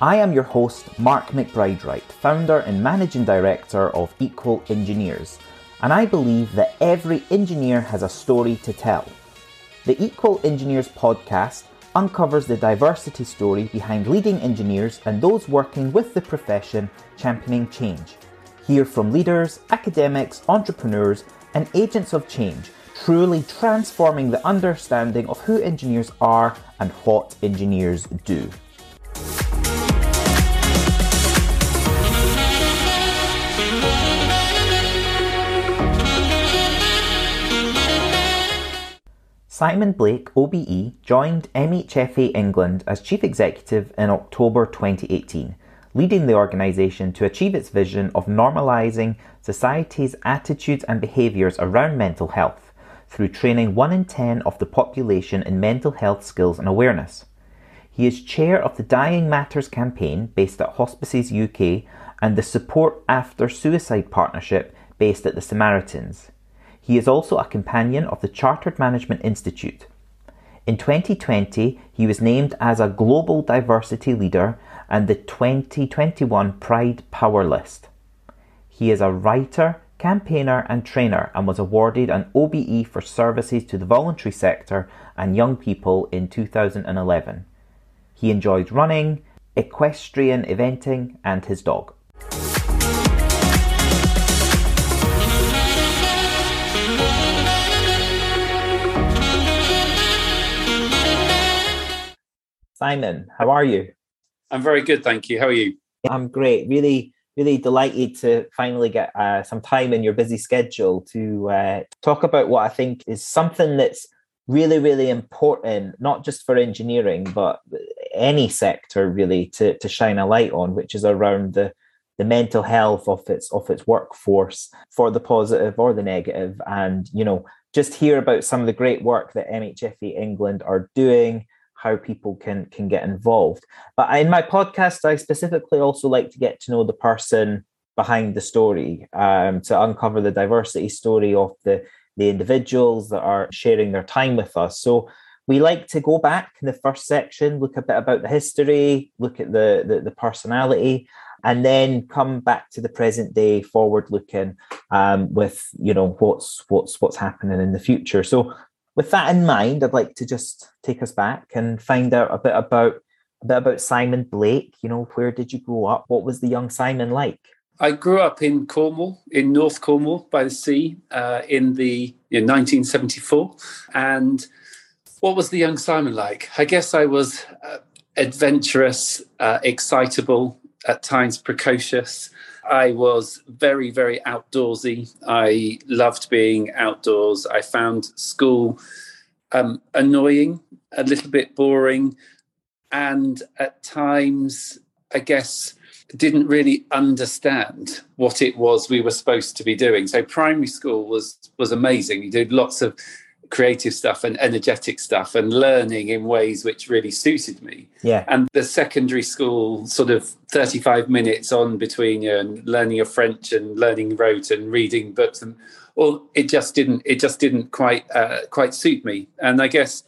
I am your host, Mark McBride Wright, founder and managing director of Equal Engineers, and I believe that every engineer has a story to tell. The Equal Engineers podcast uncovers the diversity story behind leading engineers and those working with the profession championing change. Hear from leaders, academics, entrepreneurs, and agents of change, truly transforming the understanding of who engineers are and what engineers do. Simon Blake, OBE, joined MHFA England as Chief Executive in October 2018, leading the organisation to achieve its vision of normalising society's attitudes and behaviours around mental health through training 1 in 10 of the population in mental health skills and awareness. He is chair of the Dying Matters campaign based at Hospices UK and the Support After Suicide Partnership based at the Samaritans. He is also a companion of the Chartered Management Institute. In 2020, he was named as a Global Diversity Leader and the 2021 Pride Power List. He is a writer, campaigner, and trainer and was awarded an OBE for services to the voluntary sector and young people in 2011. He enjoys running, equestrian eventing, and his dog. Simon, how are you? I'm very good, thank you. How are you? I'm great. Really, really delighted to finally get uh, some time in your busy schedule to uh, talk about what I think is something that's really, really important, not just for engineering, but any sector really to, to shine a light on, which is around the the mental health of its of its workforce for the positive or the negative and you know just hear about some of the great work that MHFA England are doing how people can can get involved. But in my podcast, I specifically also like to get to know the person behind the story um, to uncover the diversity story of the the individuals that are sharing their time with us. So we like to go back in the first section, look a bit about the history, look at the the, the personality, and then come back to the present day, forward looking, um, with you know what's what's what's happening in the future. So with that in mind, I'd like to just take us back and find out a bit about a bit about Simon Blake. You know, where did you grow up? What was the young Simon like? I grew up in Cornwall, in North Cornwall by the sea, uh, in the in 1974. And what was the young Simon like? I guess I was uh, adventurous, uh, excitable, at times precocious. I was very, very outdoorsy. I loved being outdoors. I found school um, annoying, a little bit boring, and at times, I guess, didn't really understand what it was we were supposed to be doing. So primary school was was amazing. You did lots of creative stuff and energetic stuff and learning in ways which really suited me. Yeah. And the secondary school sort of 35 minutes on between you and learning of French and learning rote and reading books and well it just didn't it just didn't quite uh, quite suit me. And I guess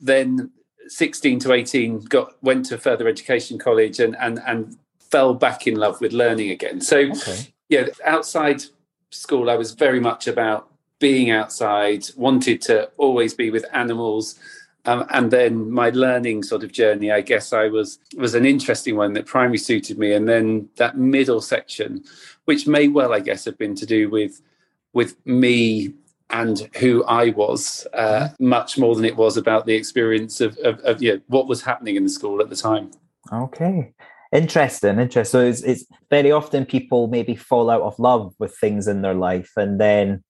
then 16 to 18 got went to further education college and and and fell back in love with learning again. So okay. yeah, outside school I was very much about being outside, wanted to always be with animals. Um, and then my learning sort of journey, I guess I was was an interesting one that primary suited me, and then that middle section, which may well, I guess, have been to do with with me and who I was, uh, mm-hmm. much more than it was about the experience of, of, of you know, what was happening in the school at the time. Okay, interesting, interesting. So it's, it's very often people maybe fall out of love with things in their life, and then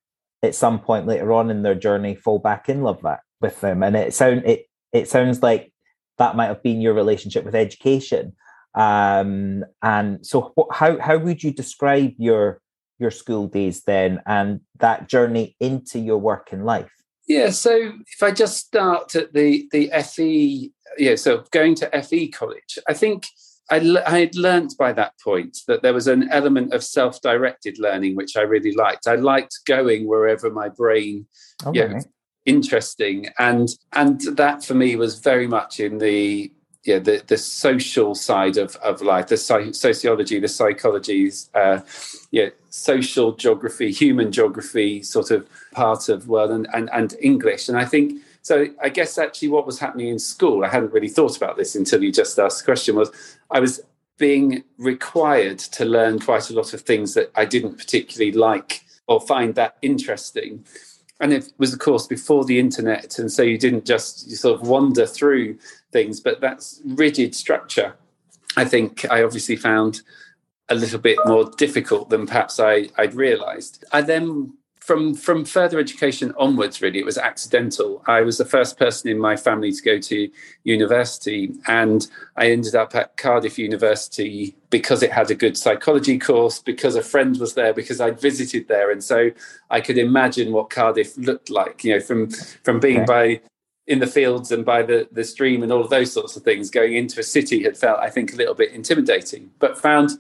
at some point later on in their journey fall back in love that with them. And it sound it it sounds like that might have been your relationship with education. Um, and so how how would you describe your your school days then and that journey into your work in life? Yeah so if i just start at the the fe yeah so going to fe college i think I, I had learnt by that point that there was an element of self-directed learning which I really liked. I liked going wherever my brain, okay. you know, interesting, and and that for me was very much in the yeah the the social side of of life, the sociology, the psychologies, uh, yeah, social geography, human geography, sort of part of world, and, and and English. And I think so. I guess actually what was happening in school, I hadn't really thought about this until you just asked the question. Was I was being required to learn quite a lot of things that I didn't particularly like or find that interesting. And it was of course before the internet and so you didn't just you sort of wander through things but that's rigid structure. I think i obviously found a little bit more difficult than perhaps I, i'd realized. I then from from further education onwards really it was accidental i was the first person in my family to go to university and i ended up at cardiff university because it had a good psychology course because a friend was there because i'd visited there and so i could imagine what cardiff looked like you know from from being okay. by in the fields and by the the stream and all of those sorts of things going into a city had felt i think a little bit intimidating but found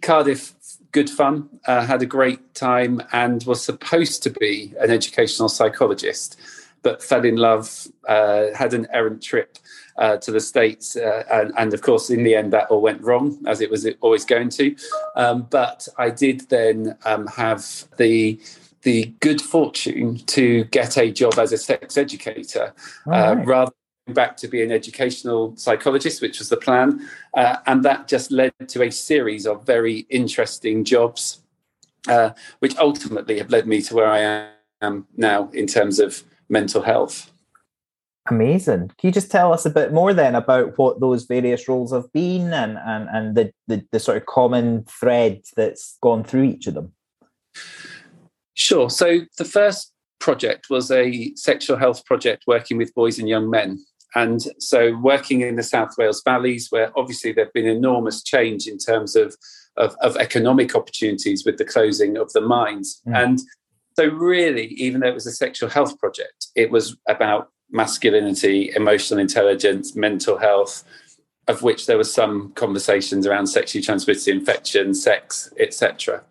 cardiff good fun, uh, had a great time, and was supposed to be an educational psychologist, but fell in love, uh, had an errant trip uh, to the States. Uh, and, and, of course, in the end, that all went wrong, as it was always going to. Um, but I did then um, have the the good fortune to get a job as a sex educator uh, right. rather back to be an educational psychologist, which was the plan. Uh, and that just led to a series of very interesting jobs, uh, which ultimately have led me to where I am now in terms of mental health. Amazing. Can you just tell us a bit more then about what those various roles have been and, and, and the, the, the sort of common thread that's gone through each of them? Sure. So the first project was a sexual health project working with boys and young men. And so, working in the South Wales valleys, where obviously there have been enormous change in terms of, of, of economic opportunities with the closing of the mines. Mm. And so, really, even though it was a sexual health project, it was about masculinity, emotional intelligence, mental health, of which there were some conversations around sexually transmitted infection, sex, etc.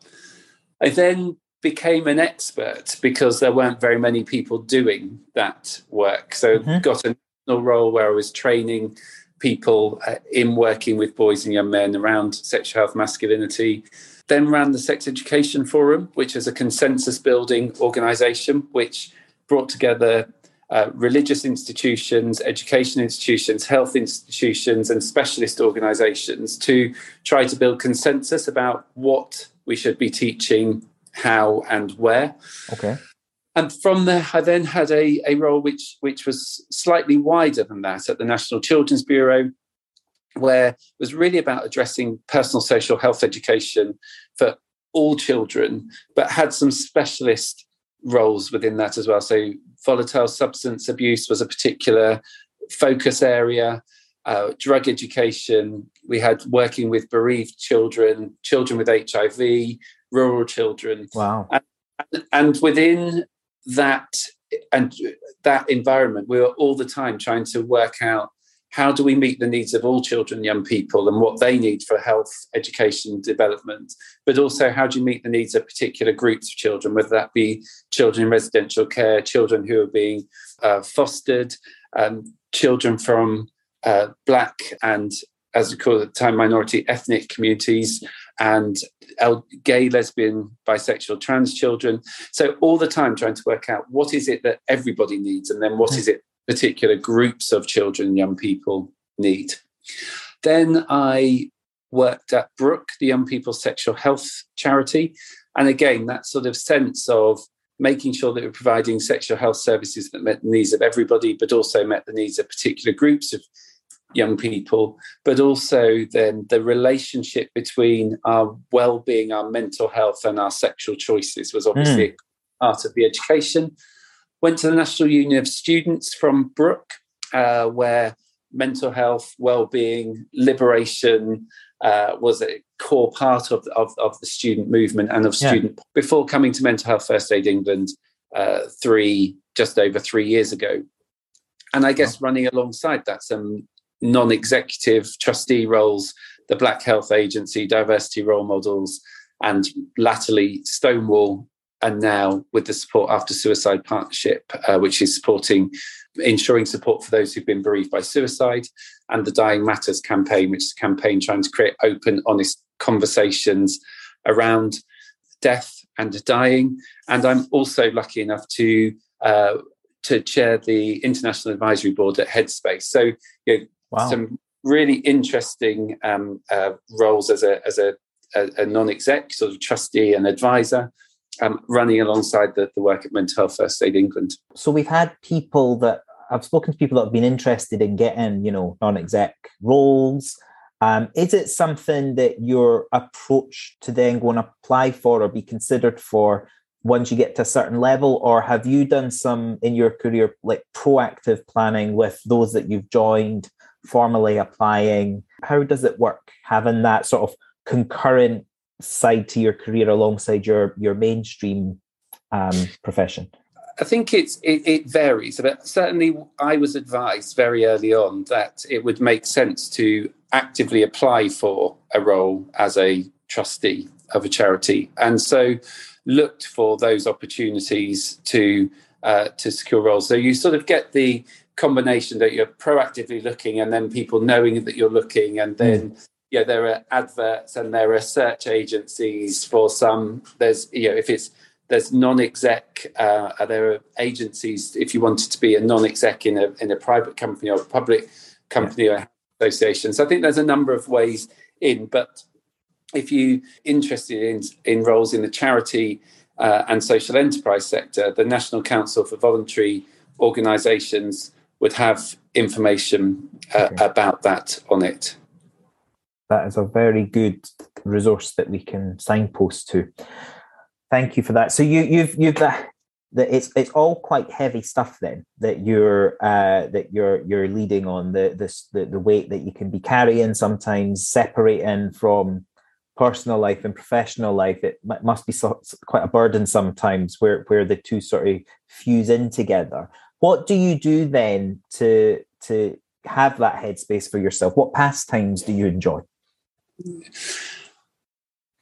I then became an expert because there weren't very many people doing that work. So mm-hmm. got a role where I was training people uh, in working with boys and young men around sexual health, masculinity. Then ran the Sex Education Forum, which is a consensus building organization which brought together uh, religious institutions, education institutions, health institutions, and specialist organizations to try to build consensus about what we should be teaching, how, and where. Okay and from there, I then had a, a role which which was slightly wider than that at the National Children's Bureau, where it was really about addressing personal social health education for all children, but had some specialist roles within that as well. So volatile substance abuse was a particular focus area. Uh, drug education. We had working with bereaved children, children with HIV, rural children. Wow. And, and within that and that environment, we were all the time trying to work out how do we meet the needs of all children, young people, and what they need for health, education, development, but also how do you meet the needs of particular groups of children, whether that be children in residential care, children who are being uh, fostered, um, children from uh, black and as we call it, time minority ethnic communities, and gay, lesbian, bisexual, trans children. So all the time trying to work out what is it that everybody needs, and then what hmm. is it particular groups of children, young people need. Then I worked at Brook, the Young People's Sexual Health Charity, and again that sort of sense of making sure that we're providing sexual health services that met the needs of everybody, but also met the needs of particular groups of young people, but also then the relationship between our well-being, our mental health, and our sexual choices was obviously mm. part of the education. Went to the National Union of Students from Brook, uh, where mental health, well-being, liberation uh, was a core part of, of, of, the student movement and of student yeah. before coming to Mental Health First Aid England uh, three just over three years ago. And I guess running alongside that, some non executive trustee roles, the Black Health Agency, diversity role models, and latterly Stonewall and now with the support after suicide partnership, uh, which is supporting ensuring support for those who've been bereaved by suicide, and the Dying Matters campaign, which is a campaign trying to create open, honest conversations around death and dying. And I'm also lucky enough to uh, to chair the international advisory board at Headspace. So, you know, wow. some really interesting um, uh, roles as a as a, a, a, non-exec sort of trustee and advisor. Um, running alongside the, the work at Mental Health First Aid England. So we've had people that I've spoken to people that have been interested in getting, you know, non-exec roles. Um, is it something that your approach to then go and apply for or be considered for once you get to a certain level, or have you done some in your career like proactive planning with those that you've joined, formally applying? How does it work having that sort of concurrent side to your career alongside your your mainstream um, profession? I think it's it, it, varies, but certainly I was advised very early on that it would make sense to actively apply for a role as a trustee of a charity, and so looked for those opportunities to uh, to secure roles. So you sort of get the combination that you're proactively looking, and then people knowing that you're looking, and then. Mm. Yeah, there are adverts and there are search agencies for some. There's, you know, if it's there's non-exec. Uh, there are agencies. If you wanted to be a non-exec in a in a private company or a public company yeah. or association, so I think there's a number of ways in. But if you interested in in roles in the charity uh, and social enterprise sector, the National Council for Voluntary Organisations would have information uh, okay. about that on it. That is a very good resource that we can signpost to. Thank you for that. So you you've you've that it's it's all quite heavy stuff then that you're uh, that you're you're leading on the this the, the weight that you can be carrying sometimes separating from personal life and professional life it must be so, quite a burden sometimes where where the two sort of fuse in together what do you do then to to have that headspace for yourself what pastimes do you enjoy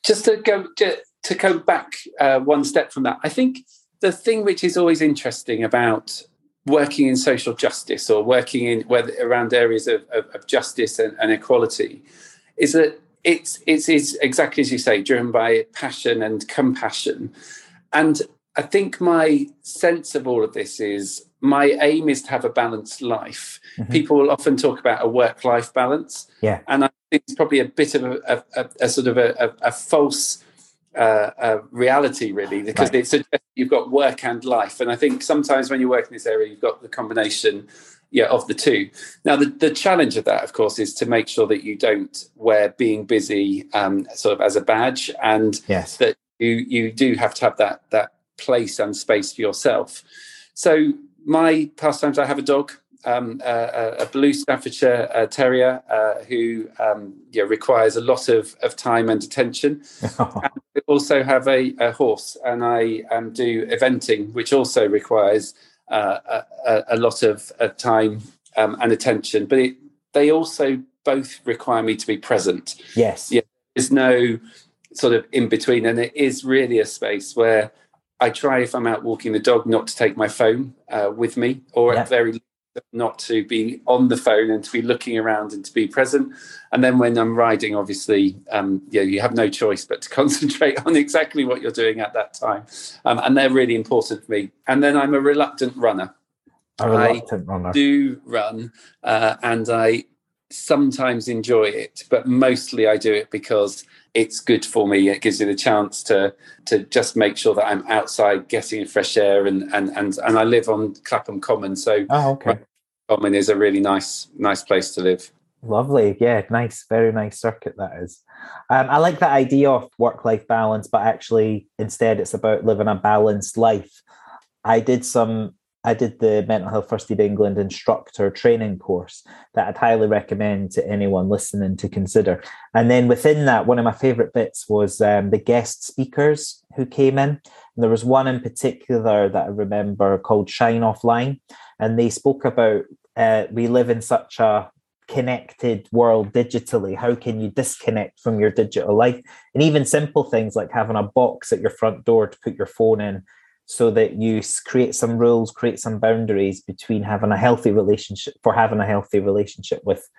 just to go to to go back uh, one step from that, I think the thing which is always interesting about working in social justice or working in whether around areas of, of, of justice and, and, equality is that it's, it's, it's exactly as you say, driven by passion and compassion. And I think my sense of all of this is my aim is to have a balanced life. Mm-hmm. People will often talk about a work life balance. Yeah. And I think it's probably a bit of a, a, a sort of a, a false uh, uh, reality, really, because right. it's you've got work and life, and I think sometimes when you work in this area, you've got the combination, yeah, of the two. Now, the, the challenge of that, of course, is to make sure that you don't wear being busy um, sort of as a badge, and yes. that you you do have to have that that place and space for yourself. So my pastimes, I have a dog um, a, a, blue Staffordshire uh, Terrier uh, who um, yeah, requires a lot of, of time and attention. and we also have a, a horse, and I um, do eventing, which also requires uh, a, a, lot of, of time um, and attention. But it, they also both require me to be present. Yes. Yeah, there's no sort of in between, and it is really a space where I try, if I'm out walking the dog, not to take my phone uh, with me, or yeah. at very not to be on the phone and to be looking around and to be present. And then when I'm riding, obviously, um, yeah, you have no choice but to concentrate on exactly what you're doing at that time. Um, and they're really important for me. And then I'm a reluctant runner. A reluctant I runner. do run, uh, and I sometimes enjoy it, but mostly I do it because it's good for me. It gives you the chance to to just make sure that I'm outside getting fresh air and and and, and I live on Clapham Common, so oh, okay. Common is a really nice nice place to live. Lovely, yeah, nice, very nice circuit that is. Um, I like that idea of work life balance, but actually, instead, it's about living a balanced life. I did some I did the Mental Health First Aid England instructor training course that I'd highly recommend to anyone listening to consider. And then within that, one of my favorite bits was um, the guest speakers who came in. And there was one in particular that I remember called Shine Offline. And they spoke about uh, we live in such a connected world digitally how can you disconnect from your digital life and even simple things like having a box at your front door to put your phone in so that you create some rules create some boundaries between having a healthy relationship for having a healthy relationship with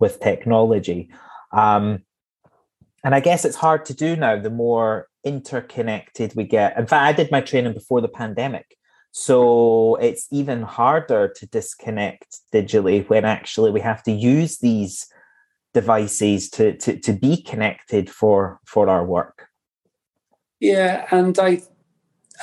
with technology um, and i guess it's hard to do now the more interconnected we get in fact i did my training before the pandemic so it's even harder to disconnect digitally when actually we have to use these devices to, to, to be connected for, for our work. Yeah, and I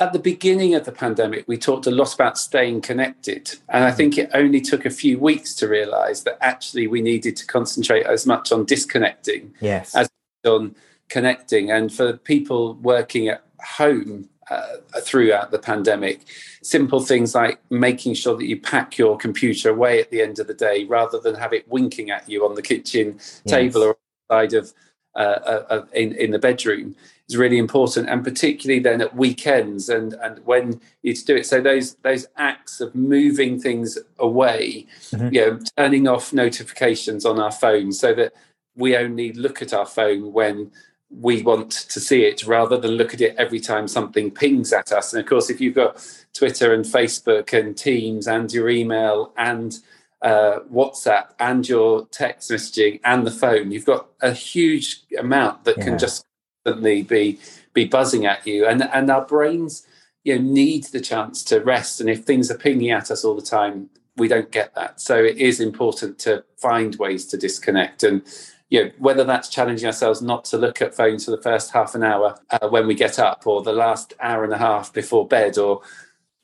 at the beginning of the pandemic, we talked a lot about staying connected. And I mm. think it only took a few weeks to realize that actually we needed to concentrate as much on disconnecting yes. as on connecting. And for people working at home, uh, throughout the pandemic. Simple things like making sure that you pack your computer away at the end of the day rather than have it winking at you on the kitchen yes. table or side of, uh, uh, in, in the bedroom is really important, and particularly then at weekends and and when you do it. So those those acts of moving things away, mm-hmm. you know, turning off notifications on our phones so that we only look at our phone when we want to see it rather than look at it every time something pings at us. And of course, if you've got Twitter and Facebook and Teams and your email and uh, WhatsApp and your text messaging and the phone, you've got a huge amount that yeah. can just constantly be be buzzing at you. And and our brains, you know, need the chance to rest. And if things are pinging at us all the time, we don't get that. So it is important to find ways to disconnect and you know, whether that's challenging ourselves not to look at phones for the first half an hour uh, when we get up, or the last hour and a half before bed, or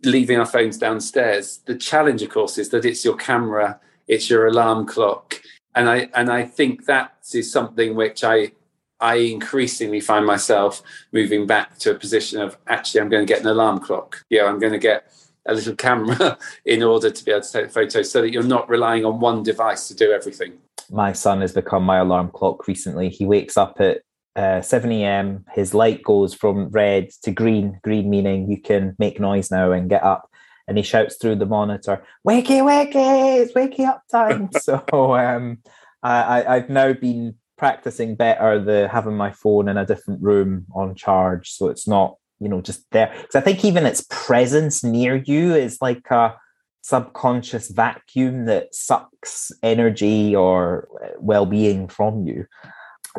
leaving our phones downstairs. The challenge, of course, is that it's your camera, it's your alarm clock, and I and I think that is something which I I increasingly find myself moving back to a position of actually I'm going to get an alarm clock. Yeah, I'm going to get a little camera in order to be able to take photos so that you're not relying on one device to do everything my son has become my alarm clock recently. He wakes up at uh, 7 a.m. His light goes from red to green, green meaning you can make noise now and get up. And he shouts through the monitor, Wakey, wakey, it's wakey up time. so um, I, I've now been practicing better the having my phone in a different room on charge. So it's not, you know, just there. Because I think even its presence near you is like a subconscious vacuum that sucks energy or uh, well-being from you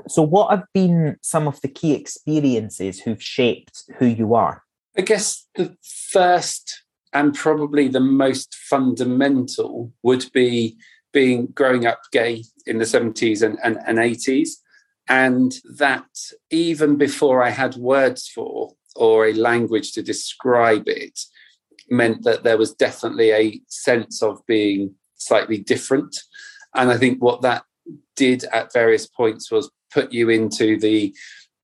so what have been some of the key experiences who've shaped who you are i guess the first and probably the most fundamental would be being growing up gay in the 70s and, and, and 80s and that even before i had words for or a language to describe it meant that there was definitely a sense of being slightly different. And I think what that did at various points was put you into the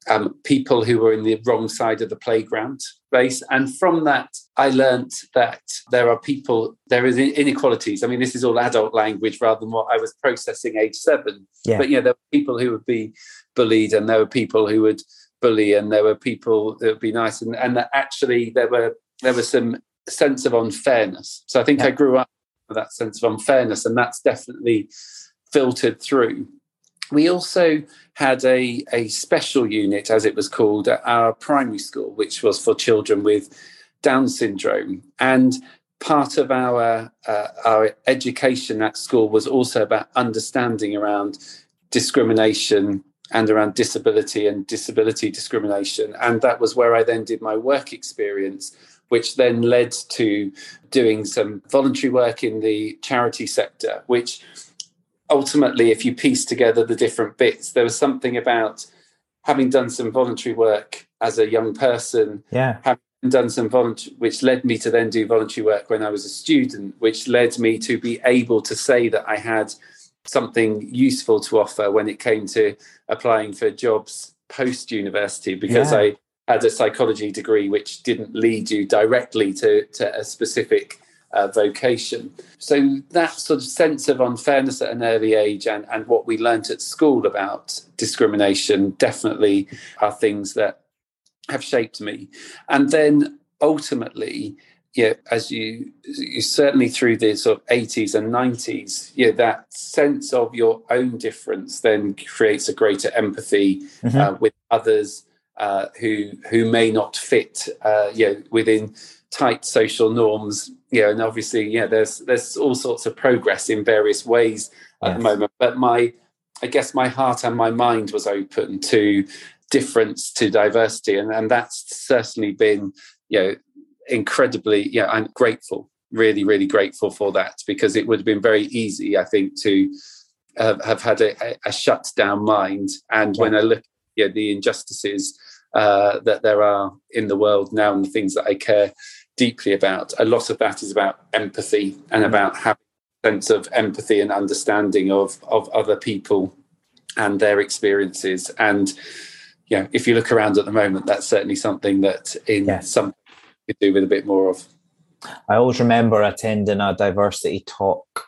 um, people who were in the wrong side of the playground space. And from that, I learned that there are people, there is inequalities. I mean, this is all adult language rather than what I was processing age seven. Yeah. But, you know, there were people who would be bullied and there were people who would bully and there were people that would be nice. And, and that actually there were, there were some sense of unfairness. So I think yeah. I grew up with that sense of unfairness, and that's definitely filtered through. We also had a, a special unit, as it was called, at our primary school, which was for children with Down syndrome. And part of our uh, our education at school was also about understanding around discrimination and around disability and disability discrimination. And that was where I then did my work experience which then led to doing some voluntary work in the charity sector, which ultimately, if you piece together the different bits, there was something about having done some voluntary work as a young person, yeah. having done some voluntary, which led me to then do voluntary work when I was a student, which led me to be able to say that I had something useful to offer when it came to applying for jobs post university because yeah. I had a psychology degree which didn't lead you directly to, to a specific uh, vocation. So that sort of sense of unfairness at an early age and, and what we learnt at school about discrimination definitely are things that have shaped me. And then ultimately, yeah, as you, you certainly through the sort of 80s and 90s, yeah, that sense of your own difference then creates a greater empathy mm-hmm. uh, with others uh, who who may not fit, uh, you know, within tight social norms. You know, and obviously, yeah, there's there's all sorts of progress in various ways at yes. the moment. But my, I guess my heart and my mind was open to difference, to diversity, and and that's certainly been, you know incredibly, yeah, I'm grateful, really, really grateful for that because it would have been very easy, I think, to uh, have had a, a, shut down mind. And yeah. when I look at yeah, the injustices uh, that there are in the world now and the things that I care deeply about, a lot of that is about empathy and mm. about having a sense of empathy and understanding of of other people and their experiences. And yeah, if you look around at the moment, that's certainly something that in yes. some could do with a bit more of. I always remember attending a diversity talk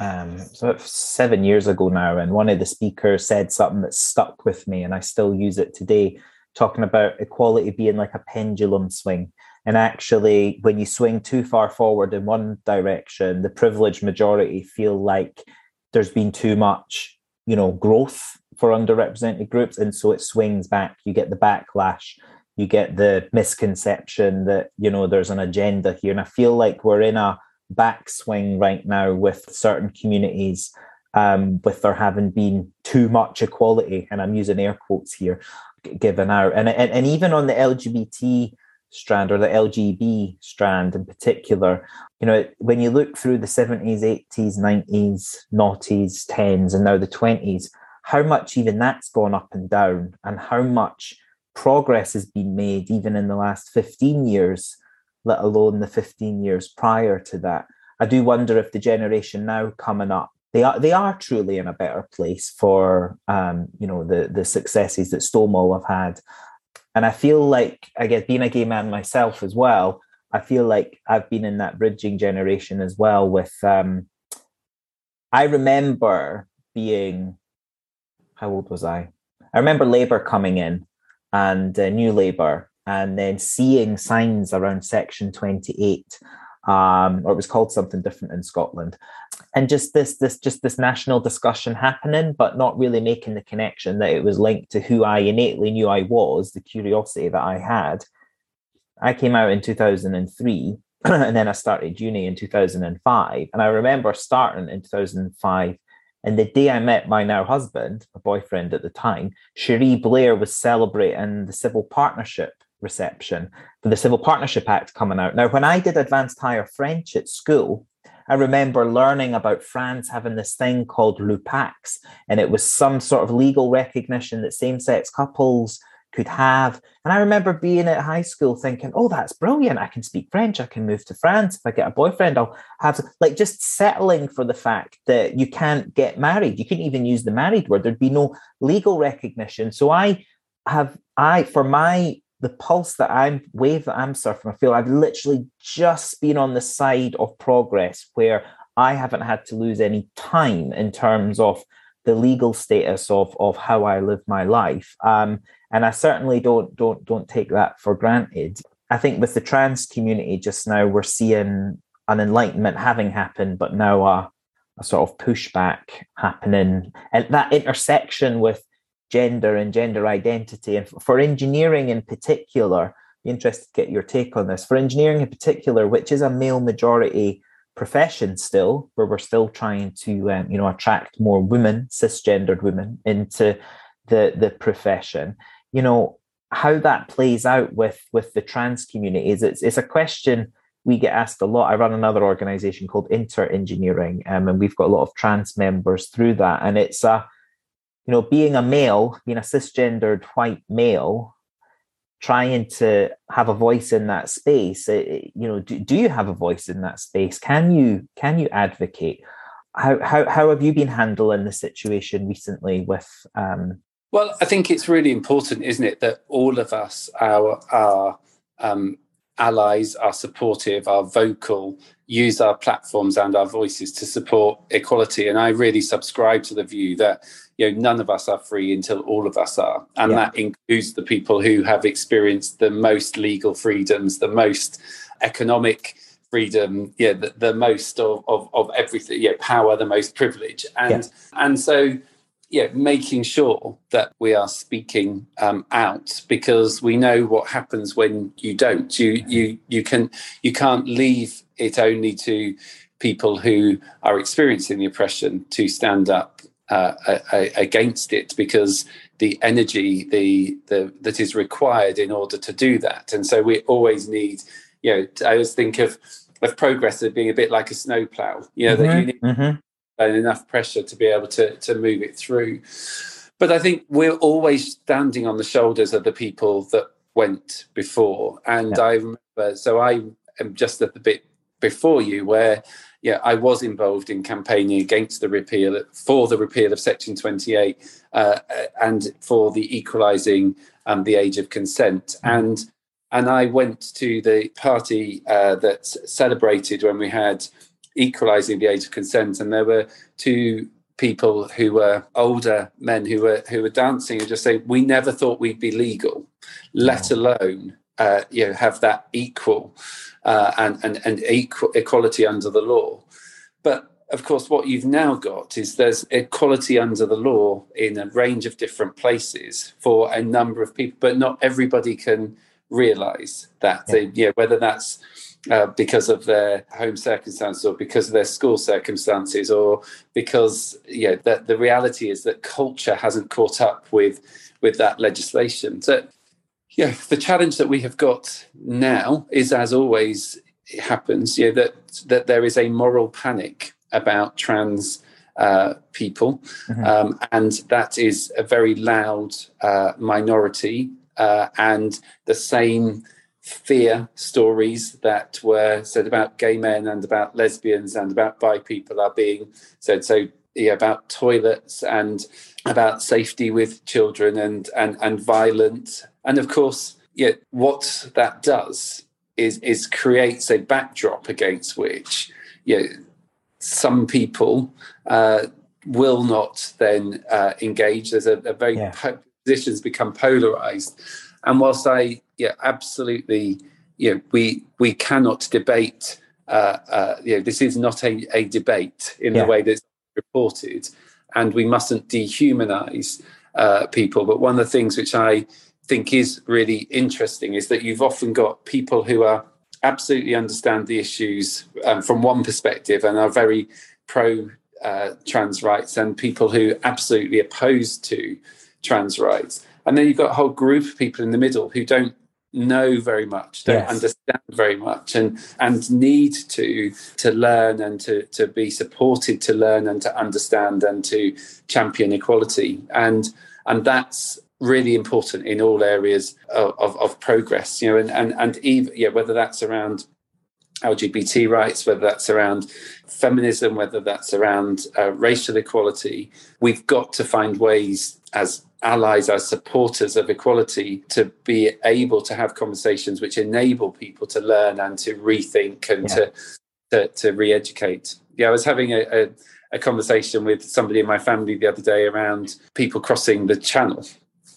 um, so seven years ago now, and one of the speakers said something that stuck with me, and I still use it today, talking about equality being like a pendulum swing. And actually, when you swing too far forward in one direction, the privileged majority feel like there's been too much, you know, growth for underrepresented groups, and so it swings back. You get the backlash. You get the misconception that you know there's an agenda here. And i feel like we're in a backswing right now with certain communities um, with there having been too much equality. And i'm using air quotes here given out and, and, and even on the lgbt strand or the lgb strand in particular you know when you look through the 70s 80s 90s noughties 10s and now the 20s how much even that's gone up and down and how much progress has been made even in the last 15 years, let alone the 15 years prior to that. I do wonder if the generation now coming up, they are they are truly in a better place for um, you know the the successes that Stonewall have had. And I feel like I guess being a gay man myself as well, I feel like I've been in that bridging generation as well with um I remember being how old was I? I remember Labour coming in and uh, New Labour, and then seeing signs around Section 28, um, or it was called something different in Scotland, and just this this just this national discussion happening, but not really making the connection that it was linked to who I innately knew I was, the curiosity that I had. I came out in 2003 and then I started uni in 2005. And I remember starting in 2005 and the day I met my now husband, my boyfriend at the time, Cherie Blair was celebrating the civil partnership reception for the Civil Partnership Act coming out. Now, when I did advanced higher French at school, I remember learning about France having this thing called le PACS, and it was some sort of legal recognition that same sex couples could have. And I remember being at high school thinking, oh, that's brilliant. I can speak French. I can move to France. If I get a boyfriend, I'll have like just settling for the fact that you can't get married. You couldn't even use the married word. There'd be no legal recognition. So I have, I, for my, the pulse that I'm, wave that I'm surfing, I feel I've literally just been on the side of progress where I haven't had to lose any time in terms of the legal status of of how I live my life. Um, and I certainly don't don't don't take that for granted. I think with the trans community just now, we're seeing an enlightenment having happened, but now a, a sort of pushback happening, and that intersection with gender and gender identity, and for engineering in particular. Be interested to get your take on this. For engineering in particular, which is a male majority profession still, where we're still trying to um, you know attract more women, cisgendered women, into the the profession you know how that plays out with with the trans community is it's, it's a question we get asked a lot i run another organization called InterEngineering um, and we've got a lot of trans members through that and it's a you know being a male being a cisgendered white male trying to have a voice in that space it, eh, eh, you know do, do you have a voice in that space? Can you can you advocate? How how, how have you been handling the situation recently with um, well, I think it's really important, isn't it, that all of us, our, our um, allies, are supportive, are vocal, use our platforms and our voices to support equality. And I really subscribe to the view that you know none of us are free until all of us are, and yeah. that includes the people who have experienced the most legal freedoms, the most economic freedom, yeah, the, the most of, of, of everything, yeah, power, the most privilege. And yeah. and so yeah, making sure that we are speaking um, out because we know what happens when you don't. You you you can you can't leave it only to people who are experiencing the oppression to stand up uh, against it because the energy the, the that is required in order to do that. And so we always need, you know, I always think of of progress as being a bit like a snowplow. You know mm-hmm, that you need mm-hmm. Enough pressure to be able to to move it through. But I think we're always standing on the shoulders of the people that went before. And yeah. I remember, so I am just at the bit before you where yeah, I was involved in campaigning against the repeal for the repeal of Section 28 uh, and for the equalising um, the age of consent. Mm. And and I went to the party uh, that celebrated when we had equalising the age of consent, and there were two people who were older men who were who were dancing and just saying, "We never thought we'd be legal, let alone uh, you know have that equal." uh, and, and, and equal, equality under the law. But of course, what you've now got is there's equality under the law in a range of different places for a number of people, but not everybody can realize that. Yeah. They, yeah, whether that's uh, because of their home circumstances or because of their school circumstances or because yeah that the reality is that culture hasn't caught up with with that legislation so yeah, the challenge that we have got now is, as always it happens, yeah, that that there is a moral panic about trans uh, people, mm-hmm. um, and that is a very loud uh, minority, uh, and the same fear stories that were said about gay men and about lesbians and about bi people are being said. So yeah, about toilets and about safety with children and and and violent and of course, yeah, what that does is is creates a backdrop against which you know, some people uh, will not then uh, engage. There's a, a very yeah. po- positions become polarized, and whilst I yeah absolutely you know, we we cannot debate. Uh, uh, you know, this is not a, a debate in yeah. the way that's reported, and we mustn't dehumanize uh, people. But one of the things which I think is really interesting is that you've often got people who are absolutely understand the issues um, from one perspective and are very pro uh, trans rights and people who absolutely opposed to trans rights and then you've got a whole group of people in the middle who don't know very much don't yes. understand very much and and need to to learn and to to be supported to learn and to understand and to champion equality and and that's really important in all areas of, of, of progress, you know, and, and, and even, yeah, whether that's around LGBT rights, whether that's around feminism, whether that's around uh, racial equality, we've got to find ways as allies, as supporters of equality, to be able to have conversations which enable people to learn and to rethink and yeah. to, to, to re-educate. Yeah, I was having a, a, a conversation with somebody in my family the other day around people crossing the channel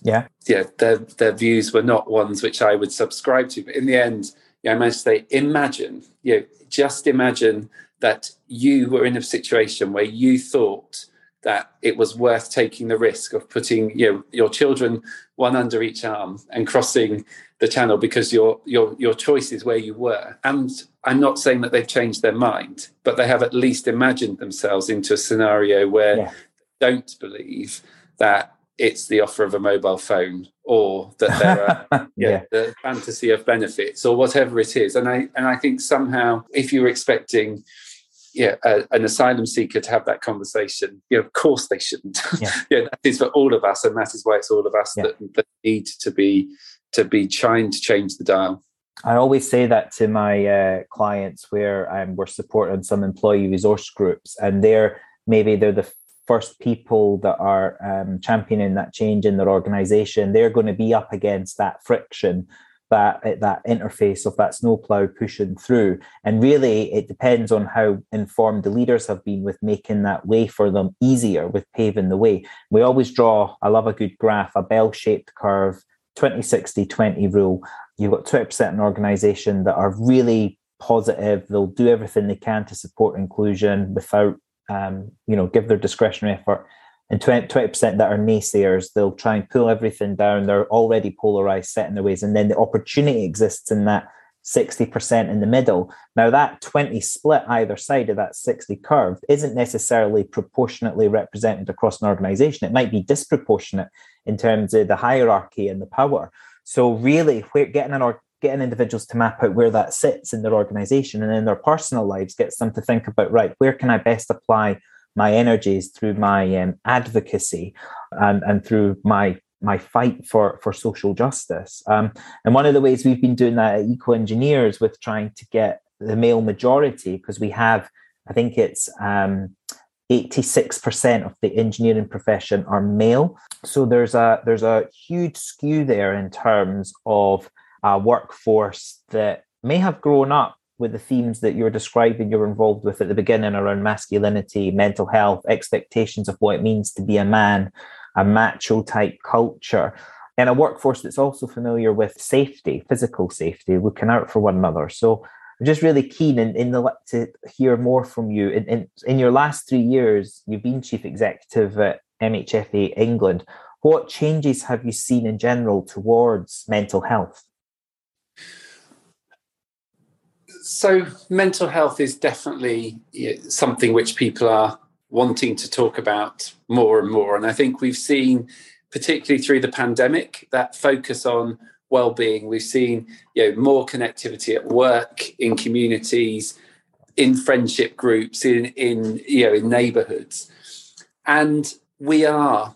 yeah yeah their their views were not ones which i would subscribe to but in the end yeah i managed to say imagine you know just imagine that you were in a situation where you thought that it was worth taking the risk of putting you know, your children one under each arm and crossing the channel because your your your choice is where you were. And i'm not saying that they've changed their mind but they have at least imagined themselves into a scenario where yeah. they don't believe that it's the offer of a mobile phone or that there are yeah, yeah, the fantasy of benefits or whatever it is. And i and i think somehow if you're expecting yeah a, an asylum seeker to have that conversation you know, of course they shouldn't yeah. yeah that is for all of us and that is why it's all of us yeah. that, that need to be to be trying to change the dial I always say that to my uh, clients where um, we're supporting some employee resource groups, and they're maybe they're the first people that are um, championing that change in their organization, they're going to be up against that friction, that that interface of that snowplow pushing through. And really, it depends on how informed the leaders have been with making that way for them easier, with paving the way. We always draw, I love a good graph, a bell-shaped curve, 20 60 20 rule. You've got 20% an organization that are really positive. They'll do everything they can to support inclusion without, um, you know, give their discretionary effort. And 20, percent that are naysayers, they'll try and pull everything down. They're already polarized, set in their ways. And then the opportunity exists in that 60% in the middle. Now, that 20 split either side of that 60 curve isn't necessarily proportionately represented across an organization. It might be disproportionate in terms of the hierarchy and the power. So, really, we're getting an or getting individuals to map out where that sits in their organization and in their personal lives gets them to think about right, where can I best apply my energies through my um, advocacy and, and through my my fight for for social justice. Um, and one of the ways we've been doing that at Equal Engineers with trying to get the male majority, because we have, I think it's um, 86% of the engineering profession are male. So there's a there's a huge skew there in terms of a workforce that may have grown up with the themes that you're describing you're involved with at the beginning around masculinity, mental health, expectations of what it means to be a man, a macho type culture, and a workforce that's also familiar with safety, physical safety, looking out for one another. So I'm just really keen in, in the to hear more from you. In, in, in your last three years, you've been chief executive at MHFA England. What changes have you seen in general towards mental health? So, mental health is definitely something which people are wanting to talk about more and more. And I think we've seen, particularly through the pandemic, that focus on well-being. We've seen you know more connectivity at work, in communities, in friendship groups, in in you know in neighbourhoods, and we are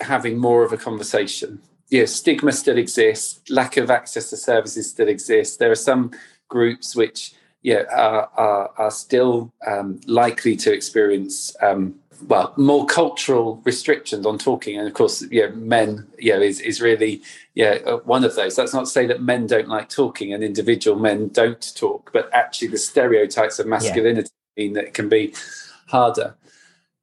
having more of a conversation. You know, stigma still exists, lack of access to services still exists. There are some groups which yeah, are, are, are still um, likely to experience um, well more cultural restrictions on talking, and of course, yeah, men, yeah, is is really yeah uh, one of those. That's not to say that men don't like talking and individual men don't talk, but actually the stereotypes of masculinity yeah. mean that it can be harder.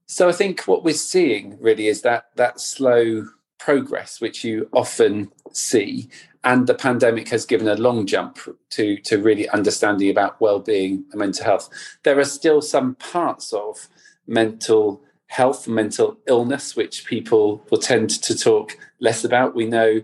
So I think what we're seeing really is that that slow progress, which you often see, and the pandemic has given a long jump to to really understanding about well-being and mental health. There are still some parts of mental health mental illness which people will tend to talk less about. We know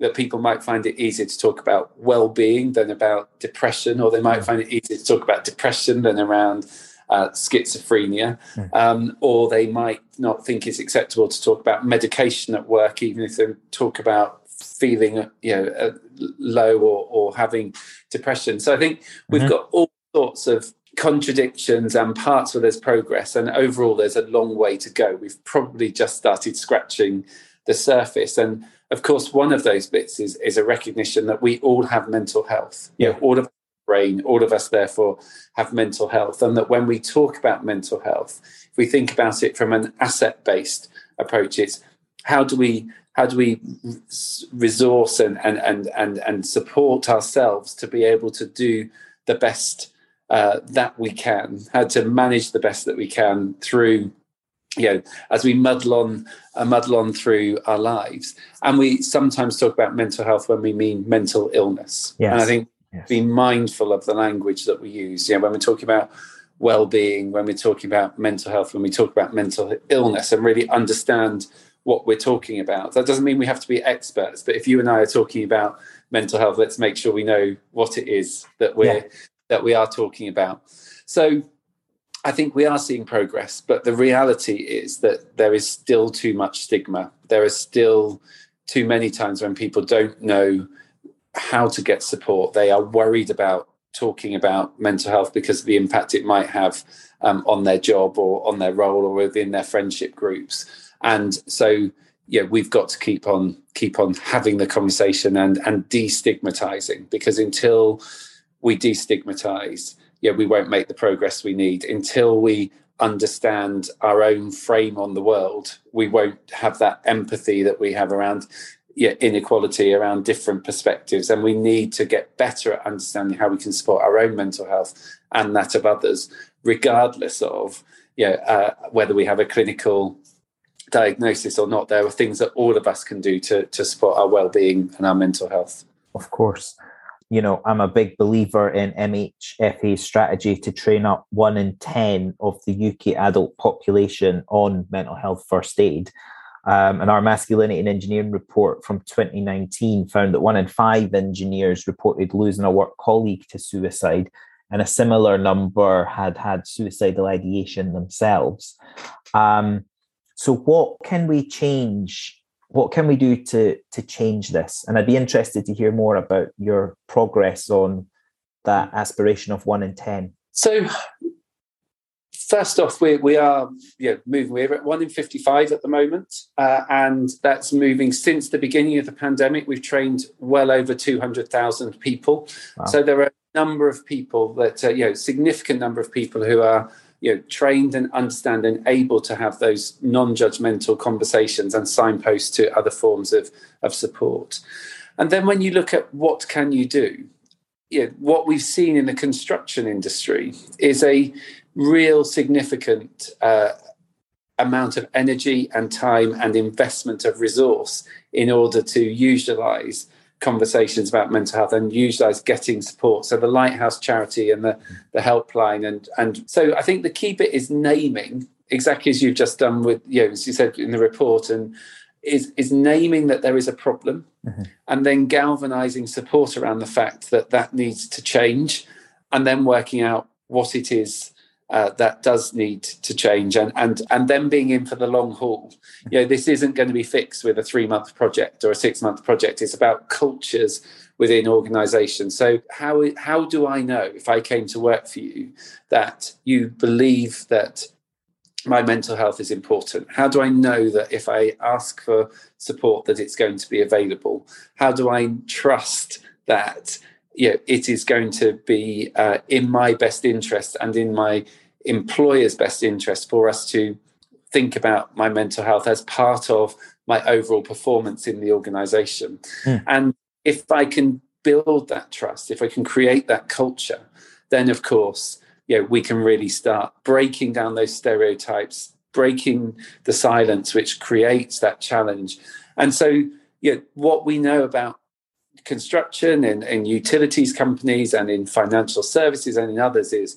that people might find it easier to talk about well-being than about depression or they might mm. find it easier to talk about depression than around uh, schizophrenia, mm. um, or they might not think it's acceptable to talk about medication at work, even if they talk about feeling you know uh, low or, or having depression so i think we've mm-hmm. got all sorts of contradictions and parts where there's progress and overall there's a long way to go we've probably just started scratching the surface and of course one of those bits is is a recognition that we all have mental health yeah you know, all of brain all of us therefore have mental health and that when we talk about mental health if we think about it from an asset based approach it's how do we how do we resource and and and and, and support ourselves to be able to do the best uh, that we can how to manage the best that we can through you know as we muddle on uh, muddle on through our lives and we sometimes talk about mental health when we mean mental illness yes. and i think yes. be mindful of the language that we use you know when we're talking about well-being when we're talking about mental health when we talk about mental illness and really understand what we're talking about. That doesn't mean we have to be experts, but if you and I are talking about mental health, let's make sure we know what it is that we're yeah. that we are talking about. So I think we are seeing progress, but the reality is that there is still too much stigma. There are still too many times when people don't know how to get support. They are worried about talking about mental health because of the impact it might have um, on their job or on their role or within their friendship groups and so yeah we've got to keep on keep on having the conversation and and destigmatizing because until we destigmatize yeah we won't make the progress we need until we understand our own frame on the world we won't have that empathy that we have around yeah, inequality around different perspectives and we need to get better at understanding how we can support our own mental health and that of others regardless of yeah, uh, whether we have a clinical diagnosis or not, there are things that all of us can do to, to support our well-being and our mental health. Of course. you know, I'm a big believer in MHFA's strategy to train up one in 10 of the UK adult population on mental health first aid. Um, and our masculinity and engineering report from 2019 found that one in five engineers reported losing a work colleague to suicide, and a similar number had had suicidal ideation themselves. Um, so, what can we change what can we do to to change this? And I'd be interested to hear more about your progress on that aspiration of one in ten. So, first off, we we are you know, moving. We're at one in fifty five at the moment, uh, and that's moving since the beginning of the pandemic. We've trained well over two hundred thousand people. Wow. So there are a number of people that uh, you know, significant number of people who are you know trained and understand and able to have those non-judgmental conversations and signposts to other forms of of support and then when you look at what can you do you know, what we've seen in the construction industry is a real significant uh, amount of energy and time and investment of resource in order to utilize conversations about mental health and utilize getting support. So the Lighthouse charity and the, the helpline. And, and so I think the key bit is naming exactly as you've just done with, you know, as you said in the report and is, is naming that there is a problem mm-hmm. and then galvanizing support around the fact that that needs to change and then working out what it is uh, that does need to change. And and and then being in for the long haul you know this isn't going to be fixed with a three month project or a six month project. It's about cultures within organizations. So how how do i know if i came to work for you that you believe that my mental health is important? How do i know that if i ask for support that it's going to be available? How do i trust that know, it is going to be uh, in my best interest and in my employer's best interest for us to think about my mental health as part of my overall performance in the organization. Mm. And if I can build that trust, if I can create that culture, then of course, you know, we can really start breaking down those stereotypes, breaking the silence which creates that challenge. And so, you know, what we know about construction and, and utilities companies and in financial services and in others is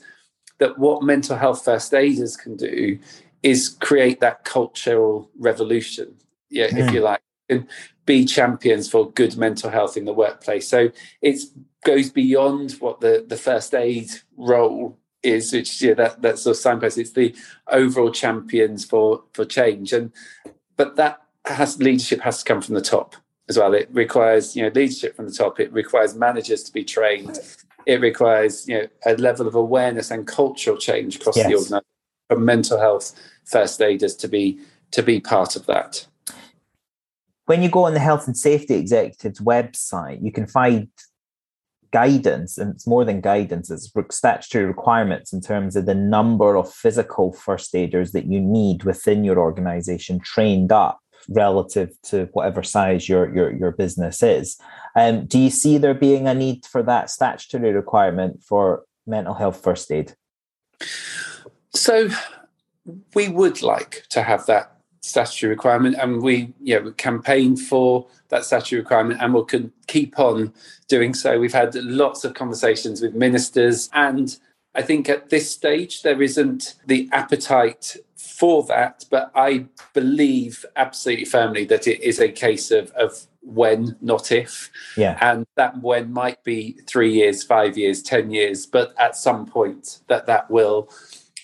that what mental health first aiders can do is create that cultural revolution, yeah, mm. if hmm. you like, and be champions for good mental health in the workplace. So it goes beyond what the, the first aid role is, which yeah, that that's sort of signpost. It's the overall champions for for change, and but that has leadership has to come from the top as well. It requires you know leadership from the top. It requires managers to be trained. It requires you know a level of awareness and cultural change across yes. the organisation for mental health first aiders to be to be part of that. When you go on the health and safety executives website, you can find guidance, and it's more than guidance, it's statutory requirements in terms of the number of physical first aiders that you need within your organization trained up relative to whatever size your your, your business is. Um, do you see there being a need for that statutory requirement for mental health first aid? So we would like to have that statutory requirement and we yeah we campaign for that statutory requirement and we'll keep on doing so we've had lots of conversations with ministers and i think at this stage there isn't the appetite for that, but I believe absolutely firmly that it is a case of, of when, not if. Yeah. And that when might be three years, five years, 10 years, but at some point that that will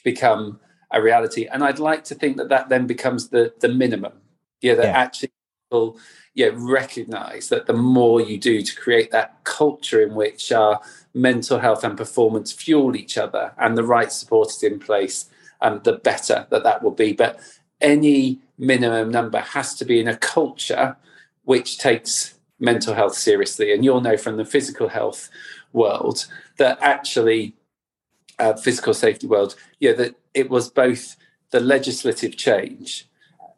become a reality. And I'd like to think that that then becomes the, the minimum. Yeah, that yeah. actually people yeah, recognize that the more you do to create that culture in which our mental health and performance fuel each other and the right support is in place, um, the better that that will be. But any minimum number has to be in a culture which takes mental health seriously. And you'll know from the physical health world that actually, uh, physical safety world, yeah, that it was both the legislative change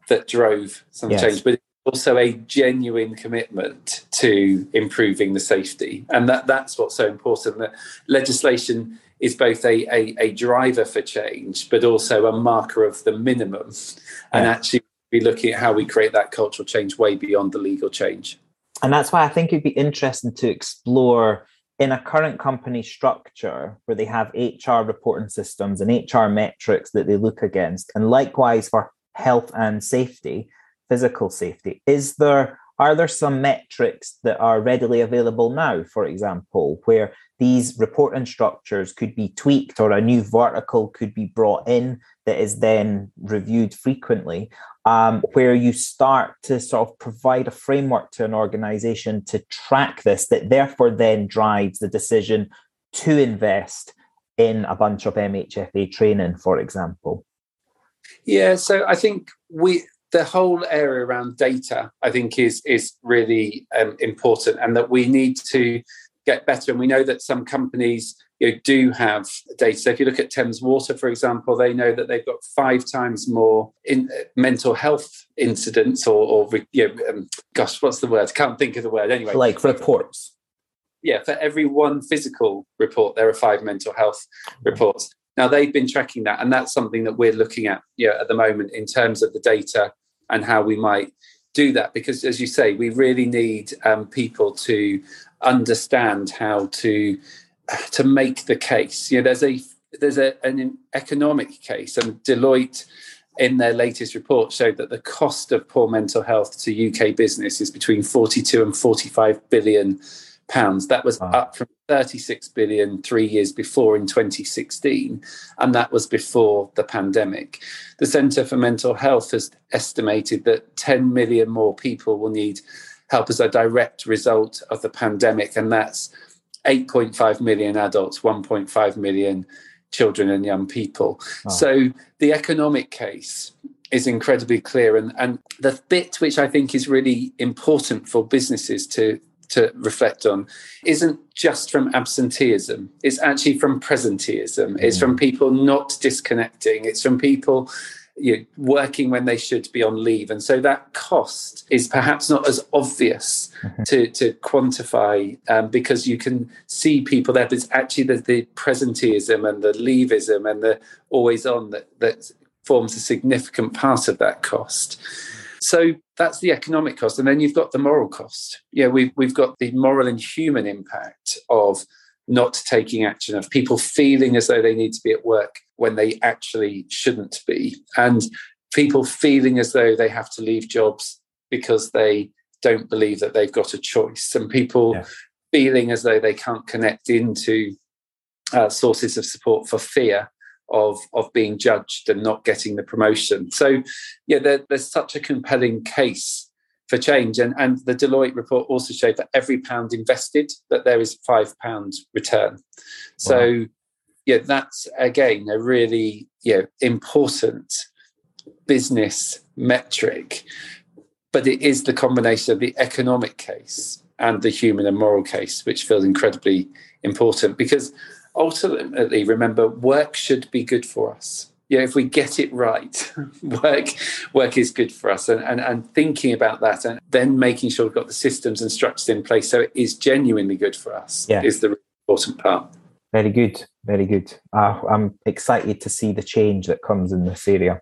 that drove some yes. change, but also a genuine commitment to improving the safety. And that, that's what's so important. That legislation is both a, a, a, driver for change, but also a marker of the minimum. And yeah. actually be looking at how we create that cultural change way beyond the legal change. And that's why I think it'd be interesting to explore in a current company structure where they have HR reporting systems and HR metrics that they look against, and likewise for health and safety, physical safety, is there are there some metrics that are readily available now, for example, where these reporting structures could be tweaked or a new vertical could be brought in that is then reviewed frequently, um, where you start to sort of provide a framework to an organization to track this, that therefore then drives the decision to invest in a bunch of MHFA training, for example? Yeah, so I think we the whole area around data, I think, is is really um, important, and that we need to get better. And we know that some companies you know, do have data. So if you look at Thames Water, for example, they know that they've got five times more in uh, mental health incidents, or, or you know, um, gosh, what's the word? Can't think of the word anyway. Like reports. Yeah, for every one physical report, there are five mental health reports. Now they've been tracking that, and that's something that we're looking at yeah, at the moment in terms of the data and how we might do that. Because as you say, we really need um, people to understand how to to make the case. You know, there's a there's a, an economic case, and Deloitte in their latest report showed that the cost of poor mental health to UK business is between 42 and 45 billion pounds. That was wow. up from 36 billion three years before in 2016, and that was before the pandemic. The Centre for Mental Health has estimated that 10 million more people will need help as a direct result of the pandemic, and that's 8.5 million adults, 1.5 million children and young people. Wow. So the economic case is incredibly clear and, and the bit which I think is really important for businesses to to reflect on isn't just from absenteeism. It's actually from presenteeism. Mm. it's from people not disconnecting. It's from people you know, working when they should be on leave. And so that cost is perhaps not as obvious mm-hmm. to, to quantify um, because you can see people there but it's actually the, the presenteeism and the leaveism and the always on that, that forms a significant part of that cost. So that's the economic cost. And then you've got the moral cost. Yeah, we've, we've got the moral and human impact of not taking action, of people feeling as though they need to be at work when they actually shouldn't be, and people feeling as though they have to leave jobs because they don't believe that they've got a choice, and people yeah. feeling as though they can't connect into uh, sources of support for fear of of being judged and not getting the promotion. So, yeah, there, there's such a compelling case for change, and and the Deloitte report also showed that every pound invested, that there is five pound return. So, wow. yeah, that's again a really yeah important business metric, but it is the combination of the economic case and the human and moral case, which feels incredibly important because ultimately remember work should be good for us. Yeah if we get it right work work is good for us. And, and and thinking about that and then making sure we've got the systems and structures in place so it is genuinely good for us yeah. is the important part. Very good. Very good. Uh, i'm excited to see the change that comes in this area.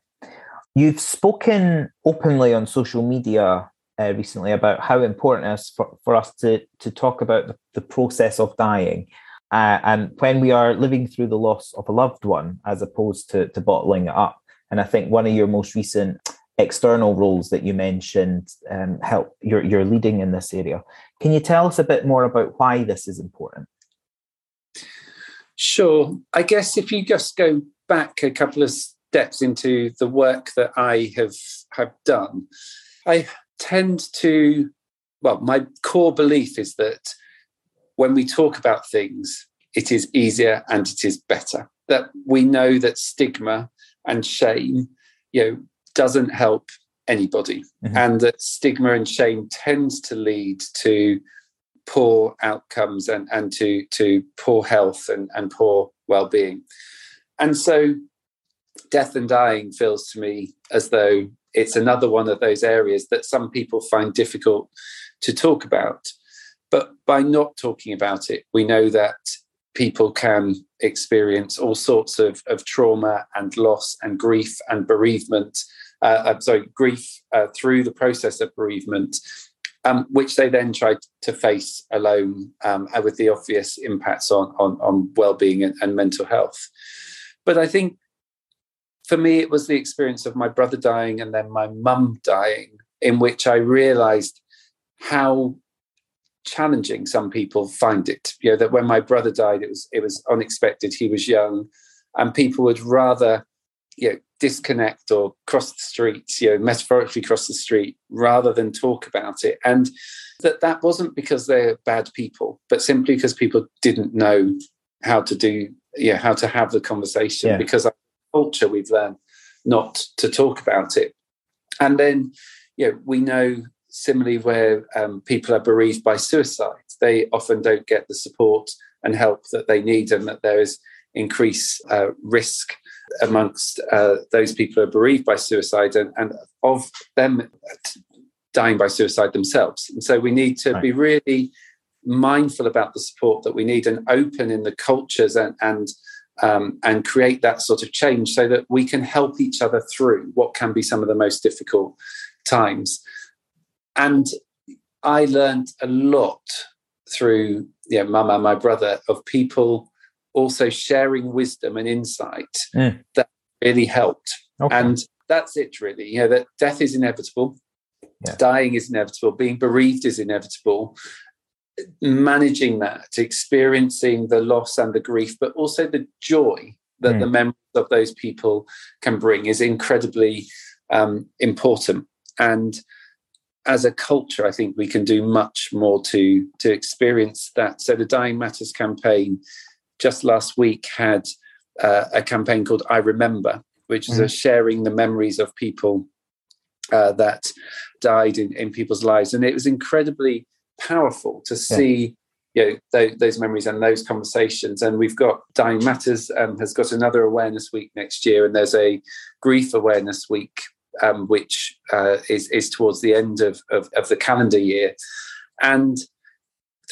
You've spoken openly on social media uh, recently about how important it is for, for us to to talk about the, the process of dying uh, and when we are living through the loss of a loved one as opposed to, to bottling it up. And I think one of your most recent external roles that you mentioned um, help you're, you're leading in this area. Can you tell us a bit more about why this is important? Sure. I guess if you just go back a couple of steps into the work that I have have done, I tend to well, my core belief is that when we talk about things, it is easier and it is better. That we know that stigma and shame, you know, doesn't help anybody, mm-hmm. and that stigma and shame tends to lead to poor outcomes and, and to, to poor health and, and poor well-being. And so death and dying feels to me as though it's another one of those areas that some people find difficult to talk about. But by not talking about it, we know that people can experience all sorts of, of trauma and loss and grief and bereavement. Uh, I'm sorry, grief uh, through the process of bereavement. um, which they then try to face alone um, with the obvious impacts on, on, on well-being and, and mental health. But I think for me, it was the experience of my brother dying and then my mum dying, in which I realized how challenging some people find it. You know, that when my brother died, it was it was unexpected. He was young, and people would rather, you know, disconnect or cross the street, you know, metaphorically cross the street, rather than talk about it. And that that wasn't because they're bad people, but simply because people didn't know how to do, yeah, how to have the conversation. Yeah. Because our culture, we've learned not to talk about it. And then, you know, we know similarly where um, people are bereaved by suicide, they often don't get the support and help that they need, and that there is increased uh, risk amongst uh, those people who are bereaved by suicide and, and, of them dying by suicide themselves. And so we need to right. be really mindful about the support that we need and open in the cultures and and um, and create that sort of change so that we can help each other through what can be some of the most difficult times. And I learned a lot through yeah, Mama, my brother, of people also sharing wisdom and insight mm. that really helped. Okay. And that's it, really. You know, that death is inevitable, yeah. dying is inevitable, being bereaved is inevitable. Managing that, experiencing the loss and the grief, but also the joy that mm. the memories of those people can bring is incredibly um, important. And as a culture, I think we can do much more to to experience that. So the Dying Matters campaign just last week had uh, a campaign called I Remember, which is mm. a sharing the memories of people uh, that died in, in people's lives, and it was incredibly powerful to see. Yeah. You know, those, those, memories and those conversations, and we've got Dying Matters um, has got another awareness week next year, and there's a grief awareness week um, which uh, is, is towards the end of, of, of the calendar year. And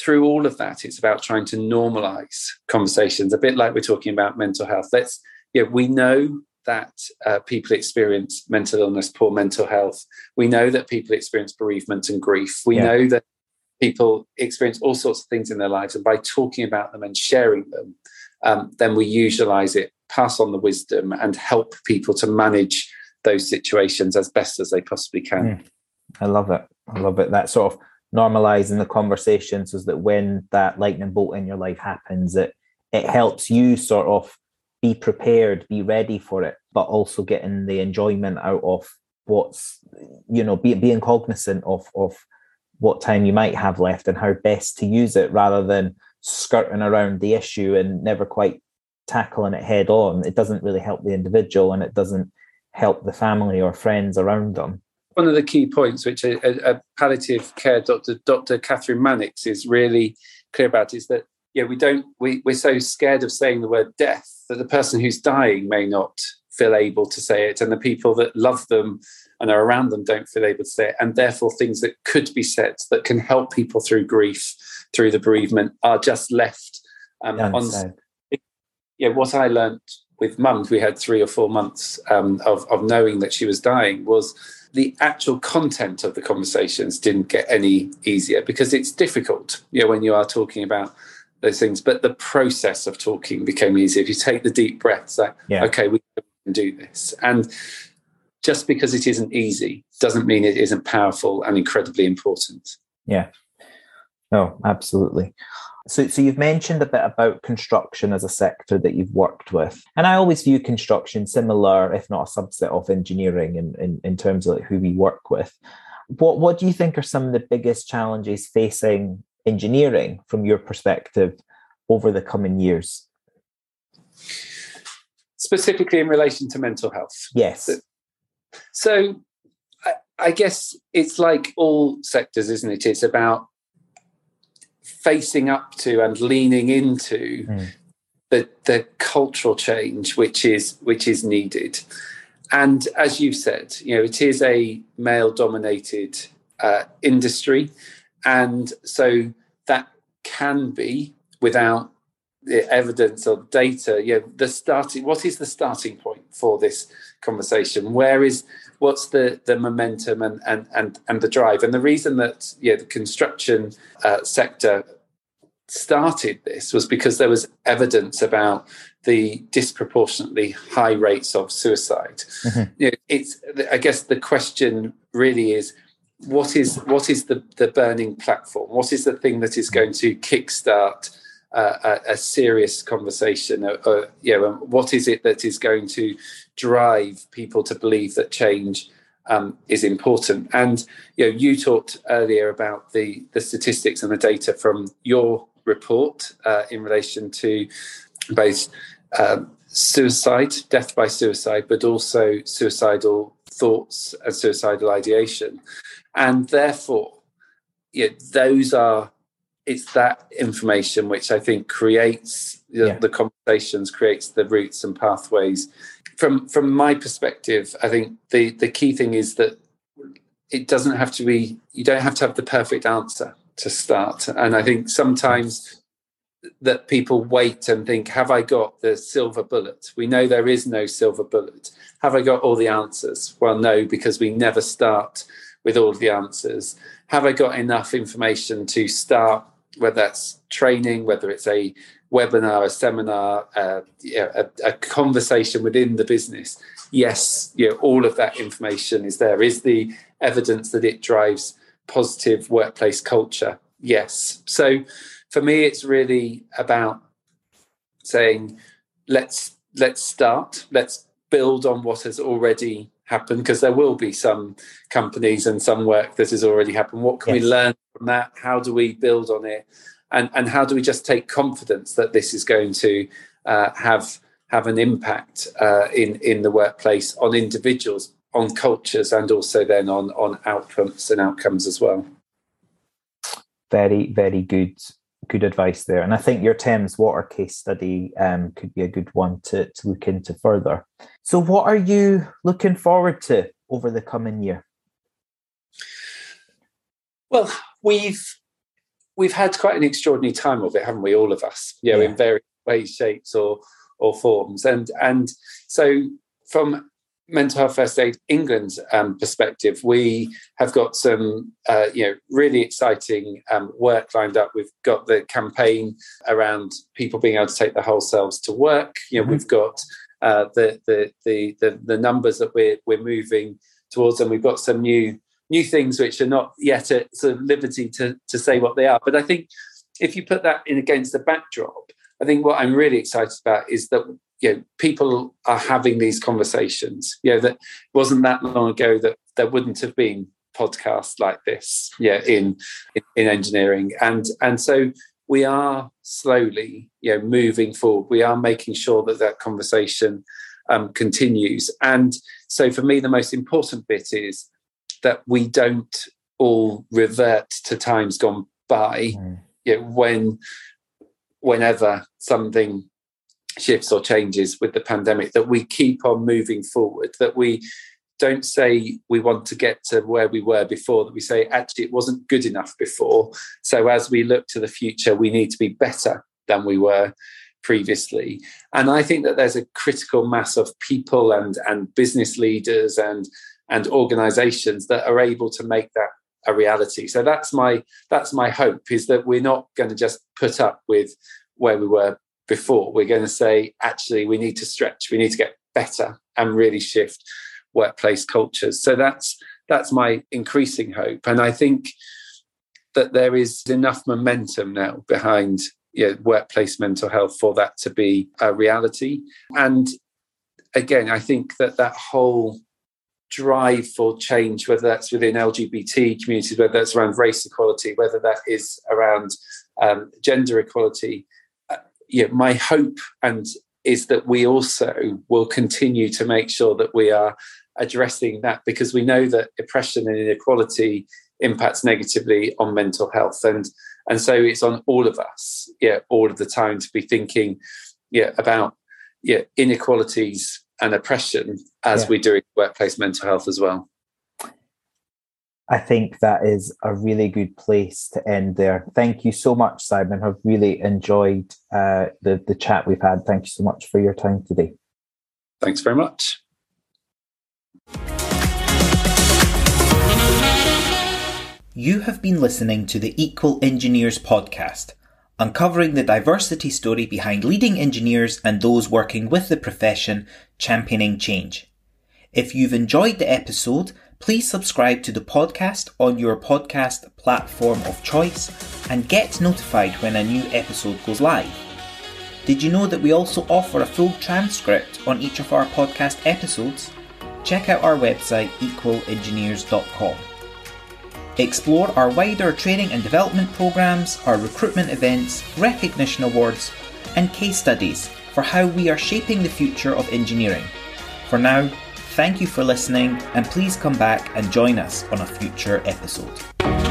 through all of that, it's about trying to normalize conversations, a bit like we're talking about mental health. Let's, yeah, we know that uh, people experience mental illness, poor mental health. We know that people experience bereavement and grief. We yeah. know that people experience all sorts of things in their lives. And by talking about them and sharing them, um, then we usualize it, pass on the wisdom, and help people to manage those situations as best as they possibly can. I love it. I love it. That sort of normalizing the conversation so that when that lightning bolt in your life happens, it it helps you sort of be prepared, be ready for it, but also getting the enjoyment out of what's you know, be, being cognizant of of what time you might have left and how best to use it rather than skirting around the issue and never quite tackling it head on. It doesn't really help the individual and it doesn't help the family or friends around them. One of the key points, which a, a palliative care doctor, Dr. Kathryn Mannix, is really clear about, is that yeah, we don't we, we're so scared of saying the word death that the person who's dying may not feel able to say it, and the people that love them and are around them don't feel able to say it, and therefore things that could be said that can help people through grief, through the bereavement, are just left um, on. Yeah, what I learned with mums, we had three or four months um, of, of knowing that she was dying, was the actual content of the conversations didn't get any easier because it's difficult, you know, when you are talking about those things. But the process of talking became easier. If you take the deep breaths, like, yeah. okay, we can do this. And just because it isn't easy doesn't mean it isn't powerful and incredibly important. Yeah. No, absolutely. So, so you've mentioned a bit about construction as a sector that you've worked with, and I always view construction similar, if not a subset of engineering, in in, in terms of like who we work with. What what do you think are some of the biggest challenges facing engineering from your perspective over the coming years? Specifically in relation to mental health. Yes. So, I, I guess it's like all sectors, isn't it? It's about facing up to and leaning into mm. the the cultural change which is which is needed. And as you've said, you know, it is a male dominated uh, industry, and so that can be without the evidence or data. You know, the starting. What is the starting point for this conversation? Where is what's the the momentum and and and, and the drive? And the reason that yeah the construction uh, sector started this was because there was evidence about the disproportionately high rates of suicide. Mm-hmm. You know, it's I guess the question really is what is what is the the burning platform? What is the thing that is going to kickstart a, a, serious conversation? Uh, uh, you know, what is it that is going to drive people to believe that change um, is important? And you know, you talked earlier about the the statistics and the data from your report uh, in relation to both um, suicide, death by suicide, but also suicidal thoughts and suicidal ideation. And therefore, yeah, those are it's that information which I think creates the, yeah. the conversations, creates the routes and pathways. From from my perspective, I think the the key thing is that it doesn't have to be you don't have to have the perfect answer to start. And I think sometimes that people wait and think, have I got the silver bullet? We know there is no silver bullet. Have I got all the answers? Well, no, because we never start with all the answers. Have I got enough information to start, whether that's training, whether it's a webinar, a seminar, uh, a, a, conversation within the business? Yes, you know, all of that information is there. Is the evidence that it drives positive workplace culture? Yes. So for me, it's really about saying, let's let's start, let's build on what has already happened, because there will be some companies and some work that has already happened. What can yes. we learn from that? How do we build on it? And and how do we just take confidence that this is going to uh, have have an impact uh, in in the workplace on individuals, on cultures, and also then on on outcomes and outcomes as well. Very very good good advice there. And I think your Thames Water case study um, could be a good one to, to look into further. So, what are you looking forward to over the coming year? Well, we've we've had quite an extraordinary time of it, haven't we? All of us, you know, yeah. in various ways, shapes, or or forms. And and so from Mental Health First Aid England's um, perspective, we have got some, uh, you know, really exciting um, work lined up. We've got the campaign around people being able to take their whole selves to work. You know, mm-hmm. we've got uh, the, the, the the the numbers that we're we're moving towards, and we've got some new new things which are not yet at sort of liberty to to say what they are. But I think if you put that in against the backdrop, I think what I'm really excited about is that you know, people are having these conversations. You know, that wasn't that long ago that there wouldn't have been podcasts like this, yeah, in in engineering, and and so we are slowly, you know, moving forward. We are making sure that that conversation um, continues, and so for me, the most important bit is that we don't all revert to times gone by. Mm. You know, when whenever something shifts or changes with the pandemic that we keep on moving forward that we don't say we want to get to where we were before that we say actually it wasn't good enough before so as we look to the future we need to be better than we were previously and i think that there's a critical mass of people and and business leaders and and organizations that are able to make that a reality so that's my that's my hope is that we're not going to just put up with where we were before. We're going to say, actually, we need to stretch, we need to get better and really shift workplace cultures. So that's that's my increasing hope. And I think that there is enough momentum now behind you know, workplace mental health for that to be a reality. And again, I think that that whole drive for change, whether that's within LGBT communities, whether that's around race equality, whether that is around um, gender equality, yeah, my hope and is that we also will continue to make sure that we are addressing that because we know that oppression and inequality impacts negatively on mental health. And and so it's on all of us yeah all of the time to be thinking yeah about yeah inequalities and oppression as yeah. we do in workplace mental health as well I think that is a really good place to end there. Thank you so much, Simon. I've really enjoyed uh, the the chat we've had. Thank you so much for your time today. Thanks very much. You have been listening to the Equal Engineers podcast, uncovering the diversity story behind leading engineers and those working with the profession championing change. If you've enjoyed the episode, please subscribe to the podcast on your podcast platform of choice and get notified when a new episode goes live. Did you know that we also offer a full transcript on each of our podcast episodes? Check out our website equalengineers.com. Explore our wider training and development programs, our recruitment events, recognition awards, and case studies for how we are shaping the future of engineering. For now, thank you for listening and please come back and join us on a future episode.